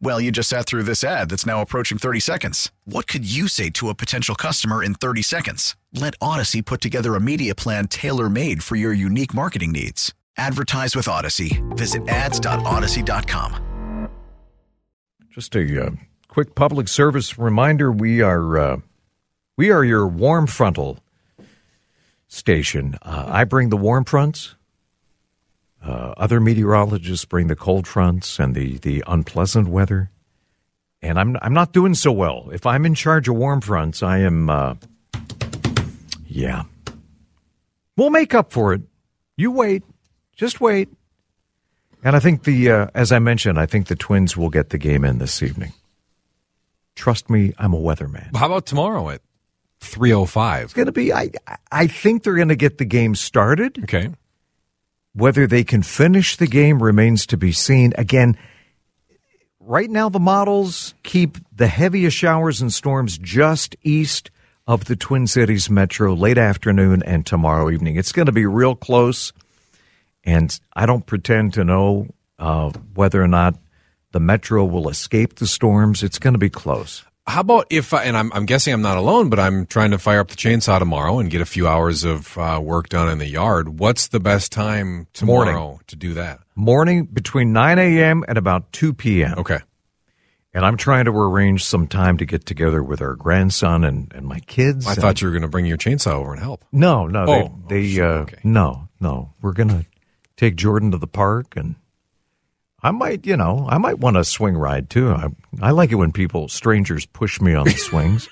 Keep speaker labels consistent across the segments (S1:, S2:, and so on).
S1: Well, you just sat through this ad that's now approaching 30 seconds. What could you say to a potential customer in 30 seconds? Let Odyssey put together a media plan tailor made for your unique marketing needs. Advertise with Odyssey. Visit ads.odyssey.com.
S2: Just a uh, quick public service reminder: we are uh, we are your warm frontal station. Uh, I bring the warm fronts. Uh, other meteorologists bring the cold fronts and the, the unpleasant weather. And I'm, I'm not doing so well. If I'm in charge of warm fronts, I am, uh, yeah. We'll make up for it. You wait. Just wait. And I think the, uh, as I mentioned, I think the Twins will get the game in this evening. Trust me, I'm a weatherman.
S3: How about tomorrow at 305?
S2: It's going to be, I, I think they're going to get the game started.
S3: Okay.
S2: Whether they can finish the game remains to be seen. Again, right now the models keep the heaviest showers and storms just east of the Twin Cities metro late afternoon and tomorrow evening. It's going to be real close, and I don't pretend to know uh, whether or not the metro will escape the storms. It's going to be close.
S3: How about if, I, and I'm, I'm, guessing I'm not alone, but I'm trying to fire up the chainsaw tomorrow and get a few hours of uh, work done in the yard. What's the best time tomorrow
S2: Morning.
S3: to do that?
S2: Morning between 9 a.m. and about 2 p.m.
S3: Okay.
S2: And I'm trying to arrange some time to get together with our grandson and, and my kids.
S3: I
S2: and-
S3: thought you were going to bring your chainsaw over and help.
S2: No, no,
S3: Oh,
S2: they, they
S3: oh,
S2: uh,
S3: okay.
S2: no, no. We're gonna take Jordan to the park, and I might, you know, I might want a swing ride too. I, I like it when people, strangers, push me on the swings.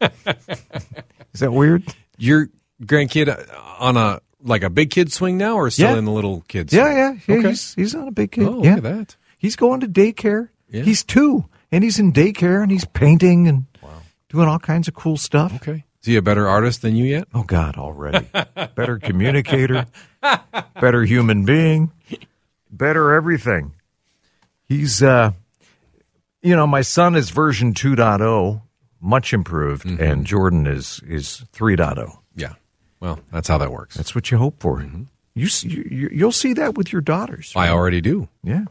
S2: Is that weird?
S3: Your grandkid uh, on a, like a big kid swing now or still
S2: Yeah.
S3: in the little kid
S2: Yeah, yeah, yeah.
S3: Okay.
S2: He's he's not a big kid.
S3: Oh, look at that.
S2: He's going to daycare.
S3: Yeah.
S2: He's two, and he's in daycare, and he's painting and doing all kinds of cool stuff.
S3: Okay. Is he a better artist than you yet?
S2: Oh God, already better communicator, better human being, better everything. He's, uh, you know, my son is version 2.0, much improved,
S3: Mm-hmm.
S2: and Jordan is is 3.0.
S3: Yeah. Well, that's how that works.
S2: That's what you hope for. You, see, you you'll see that with your daughters.
S3: I already do.
S2: Yeah.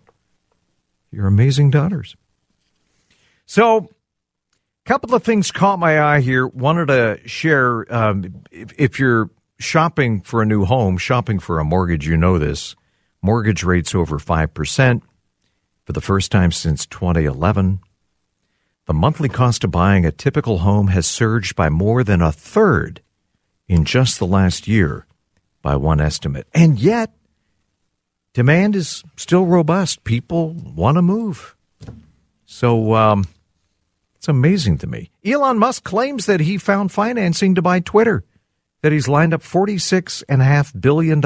S2: Your amazing daughters. So, a couple of things caught my eye here. Wanted to share um, if, if you're shopping for a new home, shopping for a mortgage, you know this. Mortgage rates over 5% for the first time since 2011. The monthly cost of buying a typical home has surged by more than a third in just the last year, by one estimate. And yet, demand is still robust. People want to move. So um, it's amazing to me. Elon Musk claims that he found financing to buy Twitter, that he's lined up $46.5 billion,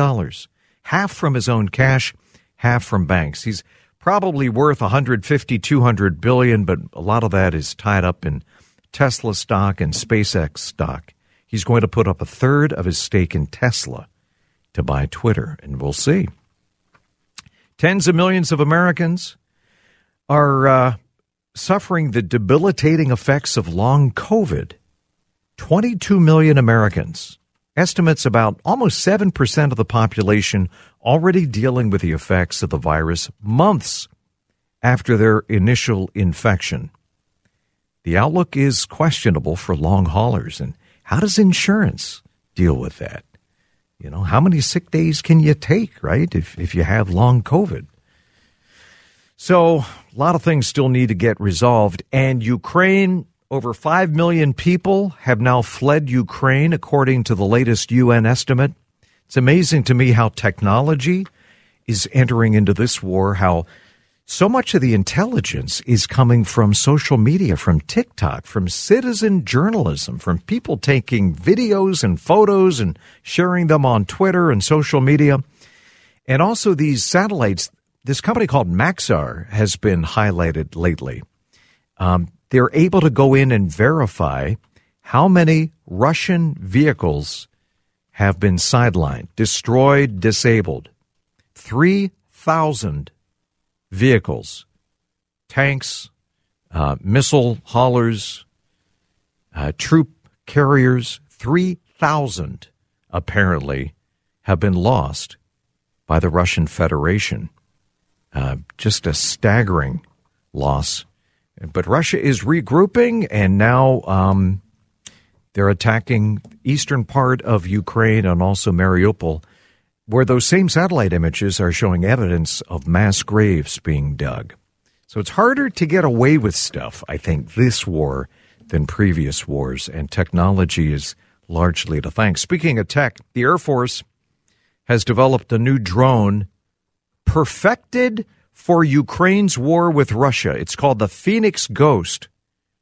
S2: half from his own cash, half from banks. He's probably worth 150, 200 billion, but a lot of that is tied up in Tesla stock and SpaceX stock. He's going to put up a third of his stake in Tesla to buy Twitter, and we'll see. Tens of millions of Americans are uh, suffering the debilitating effects of long COVID. 22 million Americans, estimates about almost 7% of the population, already dealing with the effects of the virus months after their initial infection. The outlook is questionable for long haulers. And how does insurance deal with that? You know, how many sick days can you take, right, if, if you have long COVID? So, a lot of things still need to get resolved. And Ukraine, over 5 million people have now fled Ukraine, according to the latest UN estimate. It's amazing to me how technology is entering into this war, how so much of the intelligence is coming from social media, from TikTok, from citizen journalism, from people taking videos and photos and sharing them on Twitter and social media. And also these satellites, this company called Maxar has been highlighted lately. Um, they're able to go in and verify how many Russian vehicles have been sidelined, destroyed, disabled. 3,000 vehicles, tanks, uh, missile haulers, uh, troop carriers, 3,000 apparently have been lost by the Russian Federation. Uh, just a staggering loss. But Russia is regrouping, and now um, they're attacking eastern part of Ukraine and also Mariupol, where those same satellite images are showing evidence of mass graves being dug. So it's harder to get away with stuff, I think, this war than previous wars, and technology is largely to thank. Speaking of tech, the Air Force has developed a new drone perfected for Ukraine's war with Russia. It's called the Phoenix Ghost.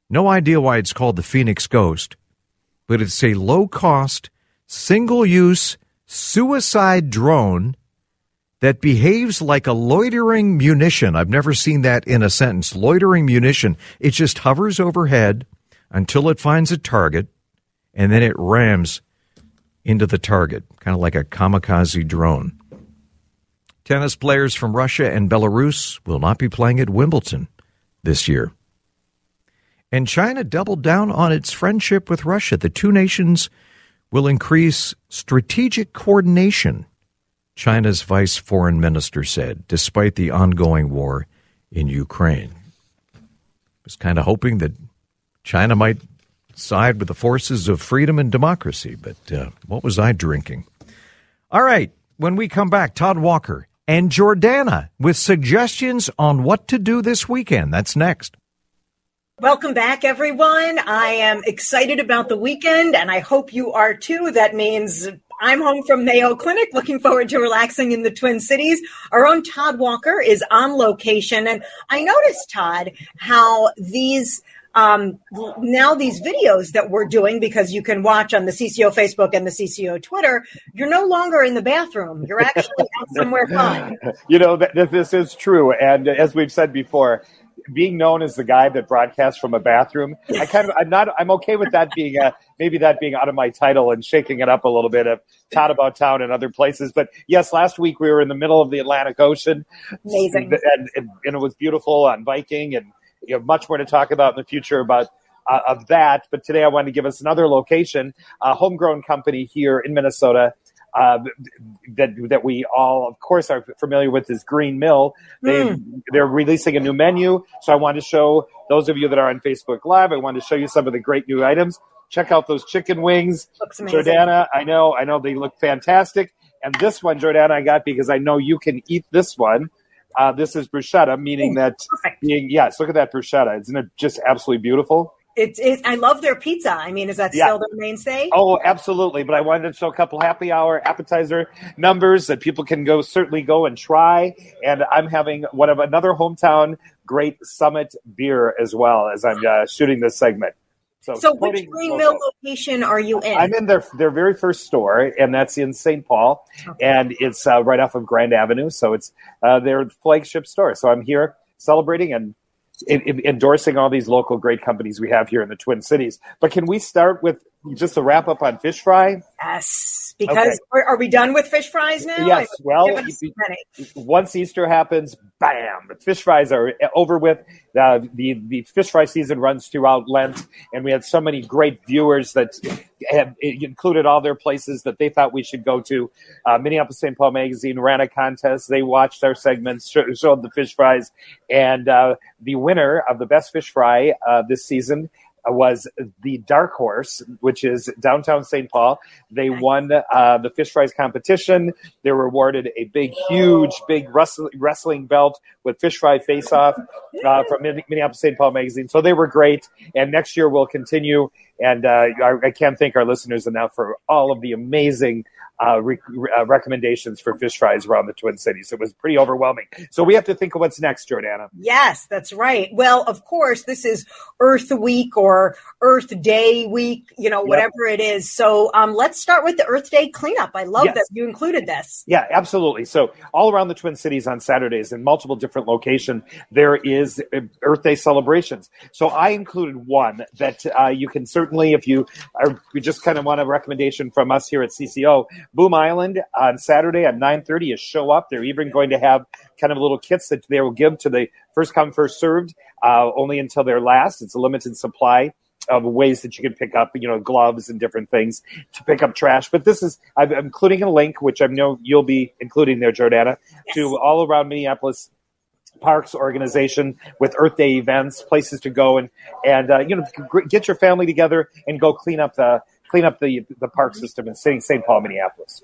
S2: No idea why it's called the Phoenix Ghost, but it's a low cost, single use suicide drone that behaves like a loitering munition. I've never seen that in a sentence. Loitering munition. It just hovers overhead until it finds a target and then it rams into the target, kind of like a kamikaze drone. Tennis players from Russia and Belarus will not be playing at Wimbledon this year. And China doubled down on its friendship with Russia. The two nations will increase strategic coordination, China's vice foreign minister said, despite the ongoing war in Ukraine. Was kind of hoping that China might side with the forces of freedom and democracy, but uh, what was I drinking? All right, when we come back, Todd Walker and Jordana with suggestions on what to do this weekend. That's next.
S4: Welcome back, everyone. I am excited about the weekend, and I hope you are too. That means I'm home from Mayo Clinic, looking forward to relaxing in the Twin Cities. Our own Todd Walker is on location, and I noticed, Todd, how these um, now these videos that we're doing because you can watch on the CCO Facebook and the CCO Twitter, you're no longer in the bathroom. You're actually out somewhere fun.
S5: You know, that, this is true. And as we've said before, being known as the guy that broadcasts from a bathroom, I kind of, I'm not, I'm okay with that being a, maybe that being out of my title and shaking it up a little bit of Todd About Town and other places. But yes, last week we were in the middle of the Atlantic Ocean.
S4: Amazing.
S5: And, and, and it was beautiful on Viking and you have much more to talk about in the future about uh, of that. But today I wanted to give us another location, a homegrown company here in Minnesota. Uh, that that we all, of course, are familiar with is Green Mill. They mm. they're releasing a new menu, so I want to show those of you that are on Facebook Live. I want to show you some of the great new items. Check out those chicken wings, Jordana. I know, I know they look fantastic. And this one, Jordana, I got because I know you can eat this one. Uh, this is bruschetta, meaning that perfect. being yes. Look at that bruschetta. Isn't it just absolutely beautiful?
S4: It's, it's, I love their pizza. I mean, is that yeah. still their mainstay?
S5: Oh, absolutely. But I wanted to show a couple happy hour appetizer numbers that people can go certainly go and try. And I'm having one of another hometown great Summit beer as well as I'm uh, shooting this segment.
S4: So, so which Green Mill location are you in?
S5: I'm in their their very first store, and that's in St. Paul, okay. and it's uh, right off of Grand Avenue. So it's uh, their flagship store. So I'm here celebrating and in, in, endorsing all these local great companies we have here in the Twin Cities. But can we start with just a wrap up on fish fry?
S4: Yes, because okay. are, we done with fish fries now?
S5: Yes. Well, once Easter happens, bam, the fish fries are over with. Uh, the the fish fry season runs throughout Lent, and we had so many great viewers that have included all their places that they thought we should go to. Uh, Minneapolis St. Paul Magazine ran a contest. They watched our segments, showed the fish fries, and uh, the winner of the best fish fry uh, this season was the Dark Horse, which is downtown St. Paul. They won uh, the fish fries competition. They were awarded a big, huge, big wrestling, wrestling belt with fish fry face off uh, from Minneapolis St. Paul magazine. So they were great. And next year we'll continue. And uh, I, I, can't thank our listeners enough for all of the amazing uh, re- uh, recommendations for fish fries around the Twin Cities. It was pretty overwhelming. So we have to think of what's next, Jordana.
S4: Yes, that's right. Well, of course, this is Earth Week or Earth Day Week, you know, whatever yep. it is. So um, let's start with the Earth Day cleanup. I love yes. that you included this.
S5: Yeah, absolutely. So all around the Twin Cities on Saturdays in multiple different locations, there is uh, Earth Day celebrations. So I included one that uh, you can certainly, if you are, you just kind of want a recommendation from us here at CCO, Boom Island on Saturday at 9:30 is show up. They're even going to have kind of little kits that they will give to the first come first served, uh, only until they're last. It's a limited supply of ways that you can pick up, you know, gloves and different things to pick up trash. But this is, I'm including a link, which I know you'll be including there, Jordana, yes. to all around Minneapolis parks organization with Earth Day events, places to go and and uh, you know get your family together and go clean up the clean up the the park system in St. Paul, Minneapolis.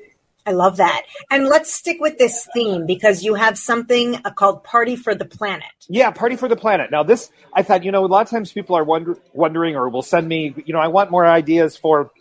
S4: I love that. And let's stick with this theme because you have something uh, called Party for the Planet.
S5: Yeah, Party for the Planet. Now, this, I thought, you know, a lot of times people are wonder, wondering or will send me, you know, I want more ideas for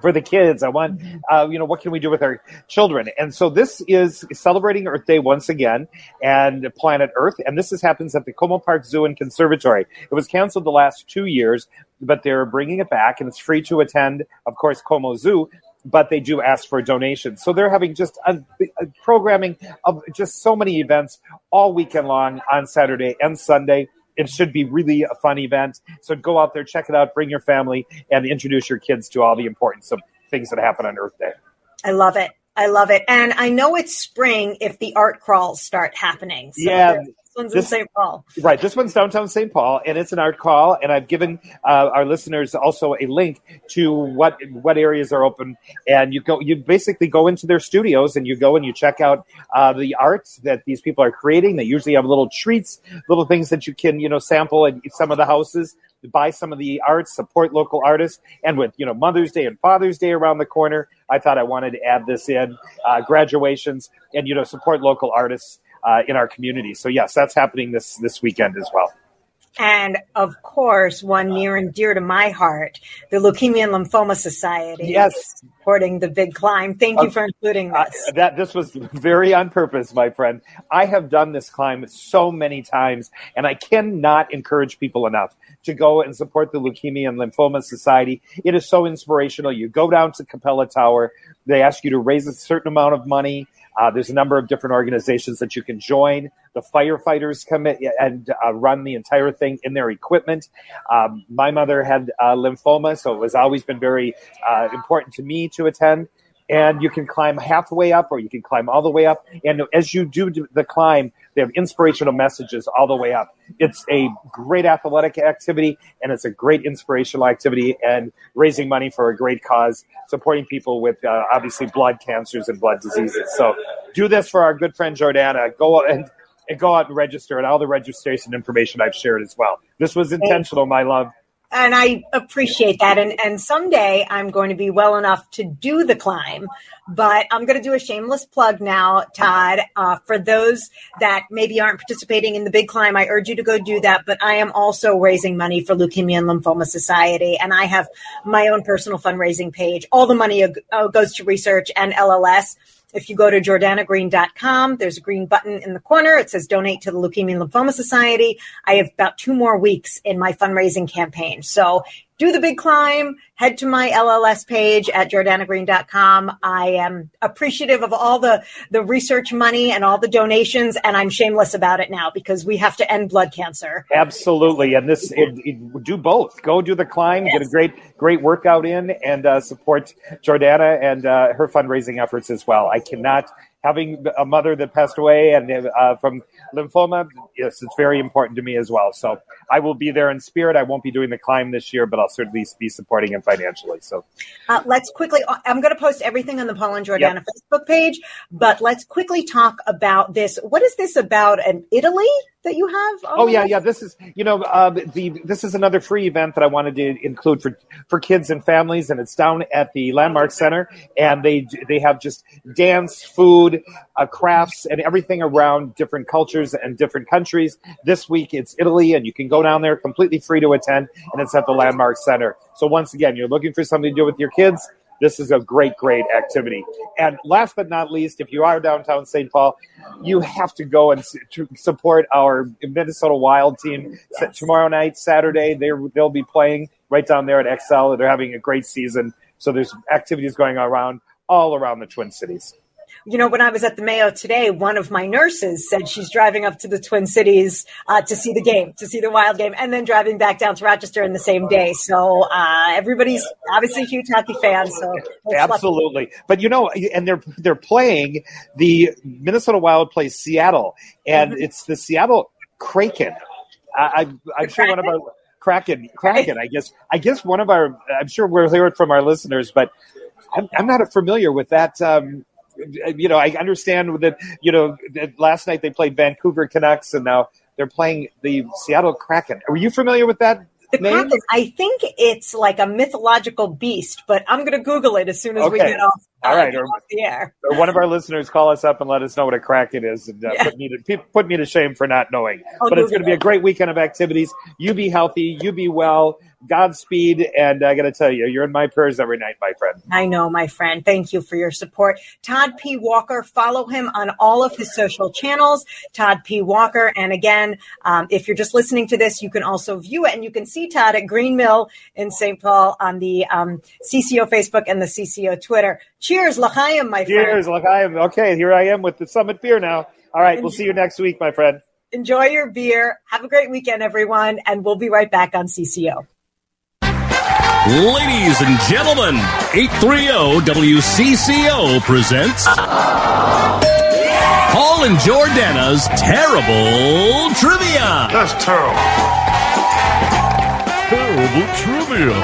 S5: for the kids. I want, mm-hmm. uh, you know, what can we do with our children? And so this is celebrating Earth Day once again and Planet Earth. And this is, happens at the Como Park Zoo and Conservatory. It was canceled the last two years, but they're bringing it back and it's free to attend, of course, Como Zoo but they do ask for donations. So they're having just a, a, programming of just so many events all weekend long on Saturday and Sunday. It should be really a fun event. So go out there, check it out, bring your family, and introduce your kids to all the importance of things that happen on Earth Day.
S4: I love it. I love it. And I know it's spring if the art crawls start happening.
S5: So yeah,
S4: one's this, in St. Paul.
S5: Right. This one's downtown St. Paul, and it's an art crawl. And I've given uh, our listeners also a link to what what areas are open. And you go, you basically go into their studios and you go and you check out uh, the art that these people are creating. They usually have little treats, little things that you can you know sample in some of the houses buy some of the arts, support local artists, and with you know Mother's Day and Father's Day around the corner, I thought I wanted to add this in. Uh, graduations and you know support local artists uh, in our community. So yes, that's happening this this weekend as well.
S4: And of course, one near and dear to my heart, the Leukemia and Lymphoma Society.
S5: Yes.
S4: Supporting the big climb. Thank you for including this.
S5: Uh, that this was very on purpose, my friend. I have done this climb so many times, and I cannot encourage people enough to go and support the Leukemia and Lymphoma Society. It is so inspirational. You go down to Capella Tower, they ask you to raise a certain amount of money. Uh, there's a number of different organizations that you can join. The firefighters come and uh, run the entire thing in their equipment. Um, my mother had uh, lymphoma, so it was always been very uh, important to me to attend and you can climb halfway up or you can climb all the way up. And as you do the climb, they have inspirational messages all the way up. It's a great athletic activity and it's a great inspirational activity and raising money for a great cause, supporting people with uh, obviously blood cancers and blood diseases. So do this for our good friend Jordana. Go and, and go out and register and all the registration information I've shared as well. This was intentional, my love
S4: and I appreciate that. And and someday I'm going to be well enough to do the climb. But I'm going to do a shameless plug now, Todd. Uh, for those that maybe aren't participating in the big climb, I urge you to go do that. But I am also raising money for Leukemia and Lymphoma Society, and I have my own personal fundraising page. All the money uh, goes to research and LLS. If you go to jordanagreen.com, there's a green button in the corner. It says donate to the Leukemia and Lymphoma Society. I have about two more weeks in my fundraising campaign. So do the big climb, head to my LLS page at jordanagreen.com. I am appreciative of all the, the research money and all the donations, and I'm shameless about it now because we have to end blood cancer.
S5: Absolutely. And this, it, it, do both. Go do the climb, yes. get a great, great workout in, and uh, support Jordana and uh, her fundraising efforts as well. I cannot having a mother that passed away and uh, from lymphoma, yes, it's very important to me as well. So I will be there in spirit. I won't be doing the climb this year, but I'll certainly be supporting him financially. So
S4: uh, let's quickly, I'm going to post everything on the Paul and Jordana yep. Facebook page, but let's quickly talk about this. What is this about in Italy? That you have?
S5: Oh yeah, yeah. This is you know uh, the this is another free event that I wanted to include for for kids and families, and it's down at the Landmark Center, and they they have just dance, food, uh, crafts, and everything around different cultures and different countries. This week it's Italy, and you can go down there completely free to attend, and it's at the Landmark Center. So once again, you're looking for something to do with your kids this is a great, great activity. And last but not least, if you are downtown St. Paul, you have to go and support our Minnesota Wild team yes. tomorrow night, Saturday. They they'll be playing right down there at Xcel. They're having a great season. So there's activities going around all around the Twin Cities
S4: you know, when I was at the Mayo today, one of my nurses said she's driving up to the Twin Cities uh, to see the game, to see the Wild game, and then driving back down to Rochester in the same day. So uh, everybody's obviously a huge hockey fan. So
S5: absolutely, lucky. but you know, and they're they're playing the Minnesota Wild plays Seattle, and mm-hmm. it's the Seattle Kraken. I, am sure one of our Kraken, Kraken. I guess I guess one of our. I'm sure we'll hear it from our listeners, but I'm, I'm not familiar with that. Um, you know, I understand that, you know, that last night they played Vancouver Canucks and now they're playing the Seattle Kraken. Are you familiar with that?
S4: The name? Kraken, I think it's like a mythological beast, but I'm going to Google it as soon as okay. we get off.
S5: All right, or,
S4: off the air.
S5: or one of our listeners call us up and let us know what a kraken is, and uh, yeah. put me to put me to shame for not knowing. I'll but Google it's going to be a great weekend of activities. You be healthy, you be well. Godspeed. And I got to tell you, you're in my prayers every night, my friend.
S4: I know, my friend. Thank you for your support. Todd P. Walker, follow him on all of his social channels, Todd P. Walker. And again, um, if you're just listening to this, you can also view it and you can see Todd at Green Mill in St. Paul on the um, CCO Facebook and the CCO Twitter. Cheers, L'chaim, my
S5: Cheers,
S4: friend.
S5: Cheers, L'chaim. Okay, here I am with the Summit beer now. All right, we'll see you next week, my friend.
S4: Enjoy your beer. Have a great weekend, everyone. And we'll be right back on CCO.
S6: Ladies and gentlemen, 830 WCCO presents Paul and Jordana's Terrible Trivia.
S7: That's terrible.
S2: Terrible Trivia.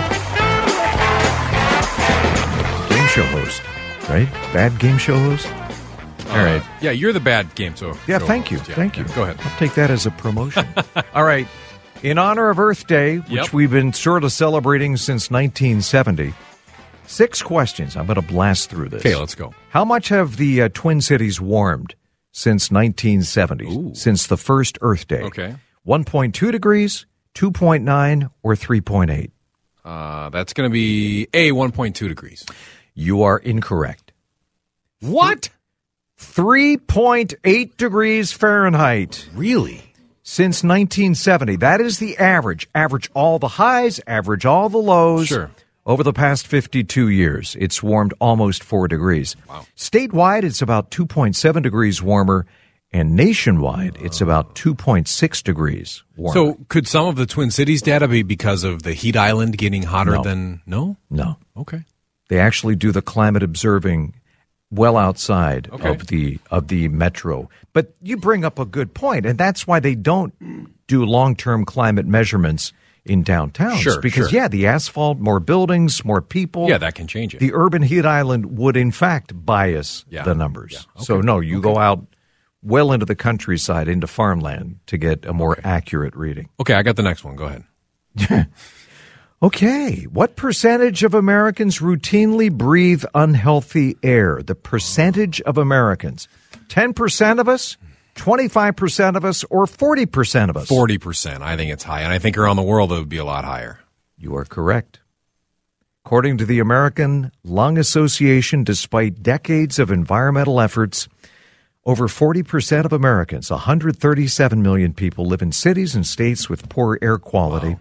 S2: Game show host, right? Bad game show host?
S3: All right. Uh, yeah, you're the bad game show.
S2: Yeah, thank you.
S3: Yeah,
S2: thank you.
S3: Yeah, go ahead.
S2: I'll take that as a promotion. All right. In honor of Earth Day, which yep. we've been sort of celebrating since 1970, six questions. I'm going to blast through this.
S3: Okay, let's go.
S2: How much have the uh, Twin Cities warmed since 1970, Ooh. since the first Earth Day?
S3: Okay.
S2: 1.2 degrees, 2.9, or 3.8?
S3: Uh, that's going to be A, 1.2 degrees.
S2: You are incorrect.
S3: What?
S2: 3.8 degrees Fahrenheit.
S3: Really?
S2: Since 1970. That is the average. Average all the highs, average all the lows.
S3: Sure.
S2: Over the past 52 years, it's warmed almost 4 degrees.
S3: Wow.
S2: Statewide, it's about 2.7 degrees warmer, and nationwide, it's about 2.6 degrees warmer.
S3: So, could some of the Twin Cities data be because of the heat island getting hotter
S2: no.
S3: than. No?
S2: No.
S3: Okay.
S2: They actually do the climate observing well outside
S3: okay.
S2: of the of the metro. But you bring up a good point, and that's why they don't do long term climate measurements in downtowns.
S3: Sure,
S2: because
S3: sure.
S2: yeah, the asphalt, more buildings, more people.
S3: Yeah, that can change it.
S2: The urban heat island would in fact bias
S3: yeah.
S2: the numbers.
S3: Yeah. Okay.
S2: So no, you
S3: okay.
S2: go out well into the countryside, into farmland to get a more accurate reading.
S3: Okay, I got the next one. Go ahead.
S2: Okay. What percentage of Americans routinely breathe unhealthy air? The percentage of Americans. 10% of us, 25% of us, or 40% of us?
S3: 40%. I think it's high. And I think around the world it would be a lot higher.
S2: You are correct. According to the American Lung Association, despite decades of environmental efforts, over 40% of Americans, 137 million people, live in cities and states with poor air quality. Wow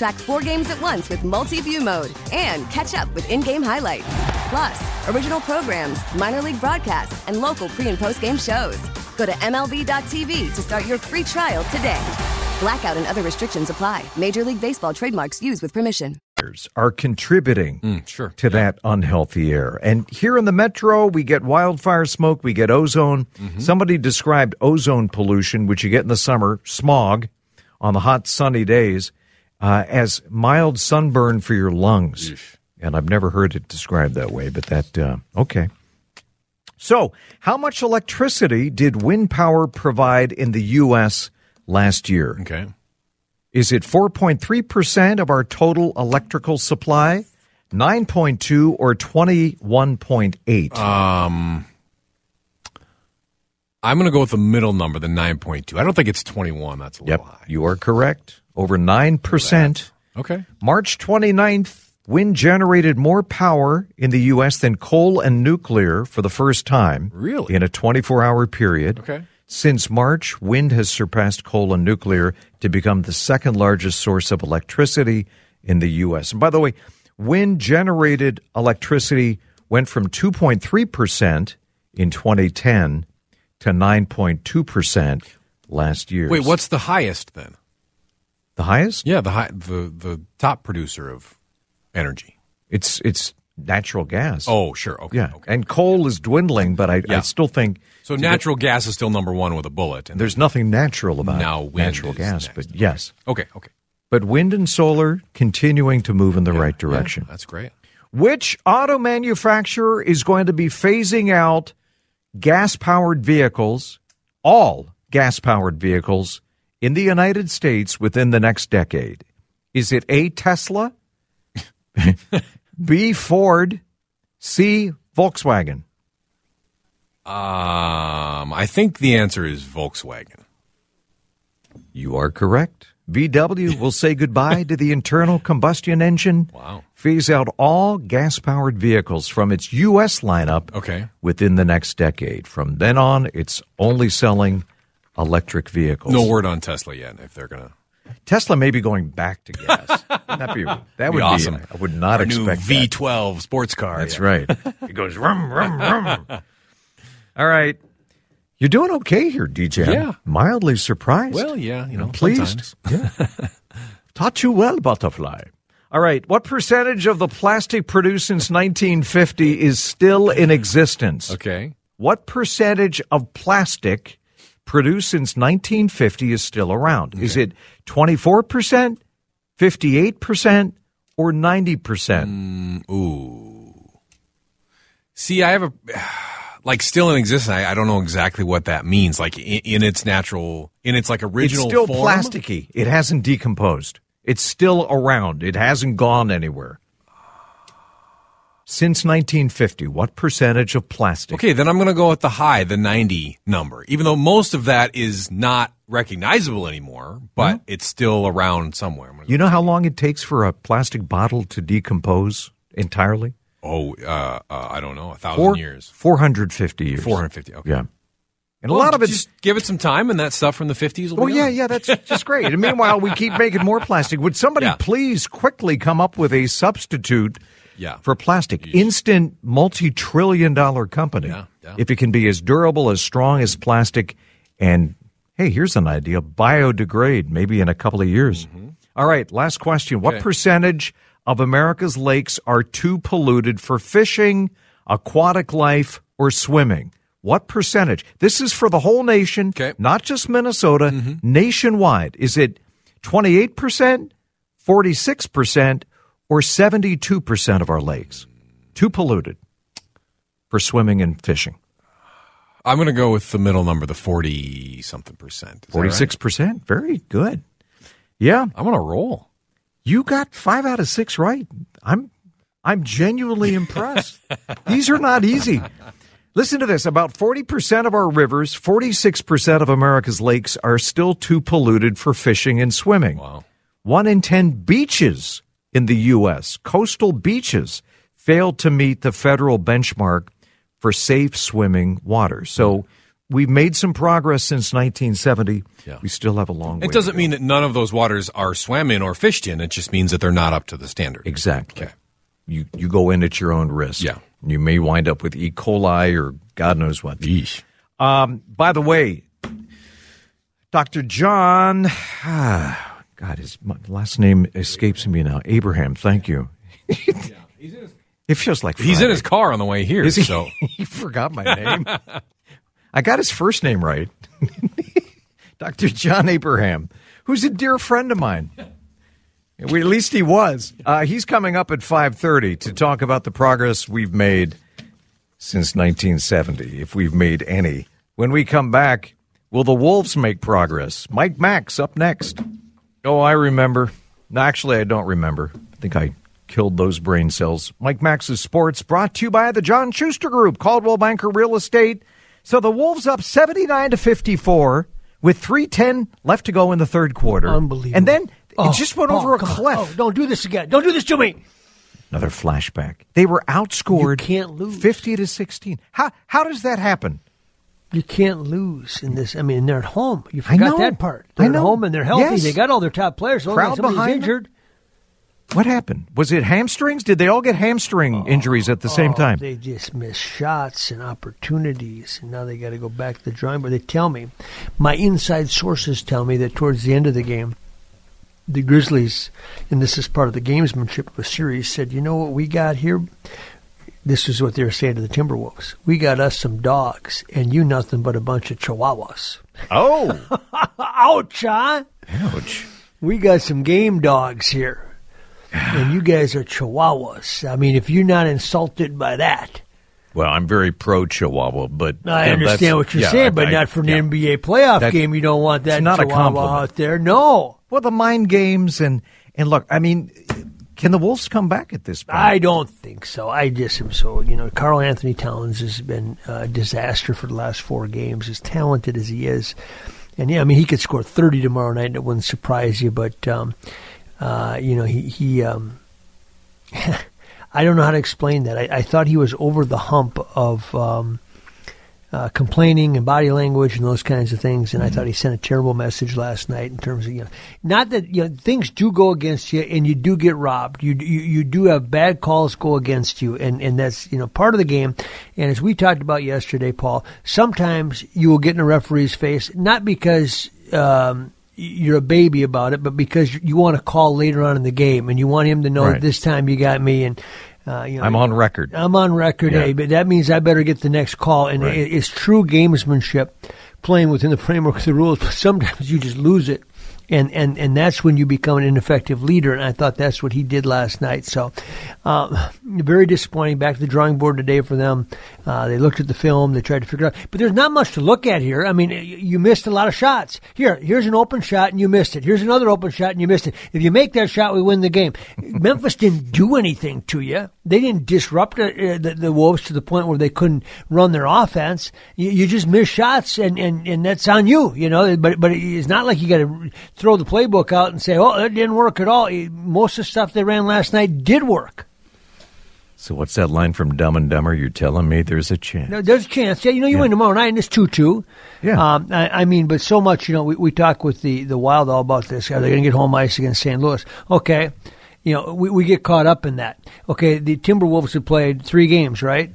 S8: Track four games at once with multi view mode and catch up with in game highlights. Plus, original programs, minor league broadcasts, and local pre and post game shows. Go to MLB.tv to start your free trial today. Blackout and other restrictions apply. Major League Baseball trademarks used with permission.
S2: Are contributing
S3: Mm, sure.
S2: to that unhealthy air. And here in the metro, we get wildfire smoke, we get ozone.
S3: Mm-hmm.
S2: Somebody described ozone pollution, which you get in the summer, smog, on the hot, sunny days, uh, as mild sunburn for your lungs. And I've never heard it described that way, but that, uh, okay. So, how much electricity did wind power provide in the U.S. last year?
S3: Okay.
S2: Is it 4.3% of our total electrical supply, 9.2 or 21.8?
S3: Um, I'm going to go with the middle number, the 9.2. I don't think it's 21. That's a
S2: yep,
S3: little high.
S2: you are correct. Over 9%.
S3: Okay.
S2: March 29th, wind generated more power in the U.S. than coal and nuclear for the first time.
S3: Really?
S2: In a 24 hour period.
S3: Okay.
S2: Since March, wind has surpassed coal and nuclear to become the second largest source of electricity in the U.S. And by the way, wind generated electricity went from 2.3% in 2010 to 9.2% last year.
S3: Wait, what's the highest then?
S2: The highest?
S3: Yeah, the high, the the top producer of energy.
S2: It's it's natural gas.
S3: Oh, sure. Okay.
S2: yeah.
S3: Okay.
S2: And coal is dwindling, but I, I still think
S3: So natural gas is still number one with a bullet. And
S2: there's nothing natural about
S3: Now wind
S2: natural gas.
S3: next.
S2: But yes,
S3: okay. Okay.
S2: but wind and solar continuing to move in the right direction.
S3: That's great.
S2: Which auto manufacturer is going to be phasing out gas powered vehicles, all gas powered vehicles in the United States within the next decade? Is it A, Tesla, B, Ford, C, Volkswagen?
S3: Um, I think the answer is Volkswagen.
S2: You are correct. VW will say goodbye to the internal combustion engine.
S3: Wow.
S2: Phase out all gas powered vehicles from its U.S. lineup
S3: Okay.
S2: within the next decade. From then on, it's only selling electric vehicles.
S3: No word on Tesla yet. If they're gonna
S2: Tesla may be going back to gas. That'd be, that
S3: Be
S2: would
S3: awesome.
S2: be. I would not
S3: Our
S2: expect that.
S3: V12 sports car.
S2: That's
S3: yeah.
S2: right. It goes rum rum rum. All right. You're doing okay here, DJ. I'm
S3: Yeah.
S2: mildly surprised.
S3: Well, yeah, you know,
S2: pleased.
S3: sometimes.
S2: Yeah. Taught you well, butterfly. All right. What percentage of the plastic produced since 1950 is still in existence?
S3: Okay.
S2: What percentage of plastic produced since 1950 is still around? Is it 24%, 58%, or 90%?
S3: Mm, ooh. See, I have a like still in existence. I, I don't know exactly what that means. Like in, in its natural, in its like original, It's
S2: still
S3: form?
S2: plasticky. It hasn't decomposed. It's still around. It hasn't gone anywhere. Since 1950, what percentage of plastic?
S3: Okay, then I'm going to go with the high, the 90 number. Even though most of that is not recognizable anymore, but it's still around somewhere.
S2: You know how long it takes for a plastic bottle to decompose entirely?
S3: oh, uh, uh, I don't know, a thousand
S2: Four,
S3: years,
S2: 450 years.
S3: 450. Okay.
S2: Yeah. And a lot of it's
S3: just give it some time, and that stuff from the 50s. Will
S2: Oh
S3: be
S2: yeah, yeah, that's just great. And meanwhile, we keep making more plastic. Would somebody
S3: Yeah.
S2: please quickly come up with a substitute
S3: Yeah.
S2: for plastic? Instant multi-trillion dollar company.
S3: Yeah, yeah.
S2: If it can be as durable, as strong as plastic, and hey, here's an idea: biodegrade maybe in a couple of years. All right, last question: What
S3: Mm-hmm.
S2: Percentage of America's lakes are too polluted for fishing, aquatic life, or swimming? What percentage? This is for the whole nation,
S3: Okay.
S2: not just Minnesota,
S3: Mm-hmm.
S2: nationwide. Is it 28%, 46%, or 72% of our lakes too polluted for swimming and fishing?
S3: I'm going to go with the middle number, the 40 something percent. Is
S2: 46%. Very good. Yeah,
S3: I'm on a roll.
S2: you got 5 out of 6 right. I'm I'm genuinely impressed. These are not easy. Listen to this. About 40% of our rivers, 46% of America's lakes are still too polluted for fishing and swimming.
S3: Wow.
S2: One in 10 beaches in the U.S., coastal beaches, failed to meet the federal benchmark for safe swimming water. So we've made some progress since 1970.
S3: Yeah.
S2: We still have a long way.
S3: It doesn't mean that none of those waters are swam in or fished in. It just means that they're not up to the standard.
S2: Exactly.
S3: Okay.
S2: You, you go in at your own risk.
S3: Yeah.
S2: You may wind up with E. coli or God knows what.
S3: Yeesh.
S2: Um, by the way, Dr. John, God, his last name escapes me now. Abraham, thank you. it feels like
S3: He's in his car on the way here.
S2: Is he?
S3: So
S2: he forgot my name. I got his first name right. Dr. John Abraham, who's a dear friend of mine. We, at least he was. Uh, he's coming up at 5.30 to talk about the progress we've made since 1970, if we've made any. When we come back, will the Wolves make progress? Mike Max up next. Oh, I remember. No, actually, I don't remember. I think I killed those brain cells. Mike Max's Sports brought to you by the John Schuster Group, Coldwell Banker Real Estate. So the Wolves up 79 to 54 with 310 left to go in the third quarter.
S7: Unbelievable.
S2: And then
S7: Oh,
S2: it just went
S7: oh,
S2: over a
S7: oh, on.
S2: cliff.
S7: Oh, don't do this again. Don't do this to me.
S2: Another flashback. They were outscored
S7: You can't lose.
S2: 50 to 16. How how does that happen?
S7: You can't lose in this. I mean, they're at home. You
S2: I
S7: forgot that part. They're
S2: know.
S7: at home and they're healthy.
S2: Yes.
S7: They got all their top players. So
S2: Crowd behind them. What happened? Was it hamstrings? Did they all get hamstring oh. injuries at the same
S7: Oh,
S2: time?
S7: They just missed shots and opportunities, and now they got to go back to the drawing board. They tell me, my inside sources tell me that towards the end of the game, the Grizzlies, and this is part of the gamesmanship of a series, said, "You know what we got here? This is what they were saying to the Timberwolves. We got us some dogs, and you nothing but a bunch of chihuahuas.
S2: oh,
S7: Ouch, huh?
S2: ouch.
S7: We got some game dogs here." And you guys are chihuahuas. I mean, if you're not insulted by that,
S2: Well, I'm very pro Chihuahua, but
S7: I
S2: yeah,
S7: understand what you're
S2: yeah,
S7: saying,
S2: I-
S7: but
S2: I-
S7: not for an
S2: yeah.
S7: NBA playoff
S2: That-
S7: game. You don't want that
S2: it's not a
S7: chihuahua
S2: compliment.
S7: out there. No,
S2: Well, the mind games and and look, I mean, can the Wolves come back at this point?
S7: I don't think so. I just am so you know. Karl-Anthony Towns has been a disaster for the last four games. As talented as he is, and yeah, I mean he could score 30 tomorrow night. and It wouldn't surprise you, but um, uh, you know he he. Um, I don't know how to explain that. I, I thought he was over the hump of um, uh, complaining and body language and those kinds of things, and I thought he sent a terrible message last night in terms of you know, not that you know things do go against you and you do get robbed. You you, you do have bad calls go against you, and and that's you know part of the game. And as we talked about yesterday, Paul, sometimes you will get in a referee's face not because. Um, you're a baby about it, but because you want to call later on in the game and you want him to know
S2: Right.
S7: this time you got me and uh, you know
S2: I'm on record.
S7: I'm on record,
S2: Yeah.
S7: hey, but that means I better get the next call. And
S2: Right.
S7: it, it's true gamesmanship, playing within the framework of the rules. But sometimes you just lose it, and and and that's when you become an ineffective leader. And I thought that's what he did last night. So, uh, very disappointing. Back to the drawing board today for them. Uh, they looked at the film. They tried to figure out, but there's not much to look at here. I mean, you, missed a lot of shots. Here, here's an open shot and you missed it. Here's another open shot and you missed it. If you make that shot, we win the game. Memphis didn't do anything to you. They didn't disrupt uh, the, the Wolves to the point where they couldn't run their offense. You, you just missed shots, and, and, and that's on you, you know. But but it's not like you got to throw the playbook out and say, "Oh, that didn't work at all." Most of the stuff they ran last night did work.
S2: So what's that line from Dumb and Dumber? You're telling me there's a chance.
S7: No, there's a chance. Yeah, you know, you
S2: Yeah.
S7: win tomorrow night, and it's two-two.
S2: Yeah.
S7: Um, I, I mean, but so much. You know, we we talk with the the Wild all about this. Are they going to get home ice against St. Louis? Okay. You know, we we get caught up in that. Okay, the Timberwolves have played three games, right?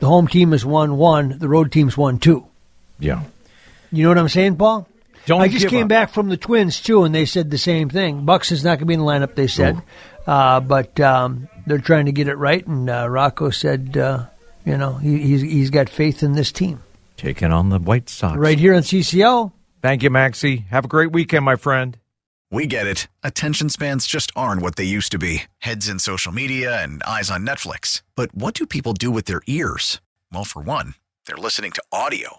S7: The home team has won one. The road team's won two.
S2: Yeah.
S7: You know what I'm saying, Paul?
S2: Don't
S7: I just came
S2: up.
S7: back from the Twins too, and they said the same thing. Bucks is not going to be in the lineup. They said, uh, but um, they're trying to get it right. And uh, Rocco said, uh, you know, he, he's he's got faith in this team.
S2: Taking on the White Sox.
S7: Right here on CCO.
S2: Thank you, Maxie. Have a great weekend, my friend.
S1: We get it. Attention spans just aren't what they used to be heads in social media and eyes on Netflix. But what do people do with their ears? Well, for one, they're listening to audio.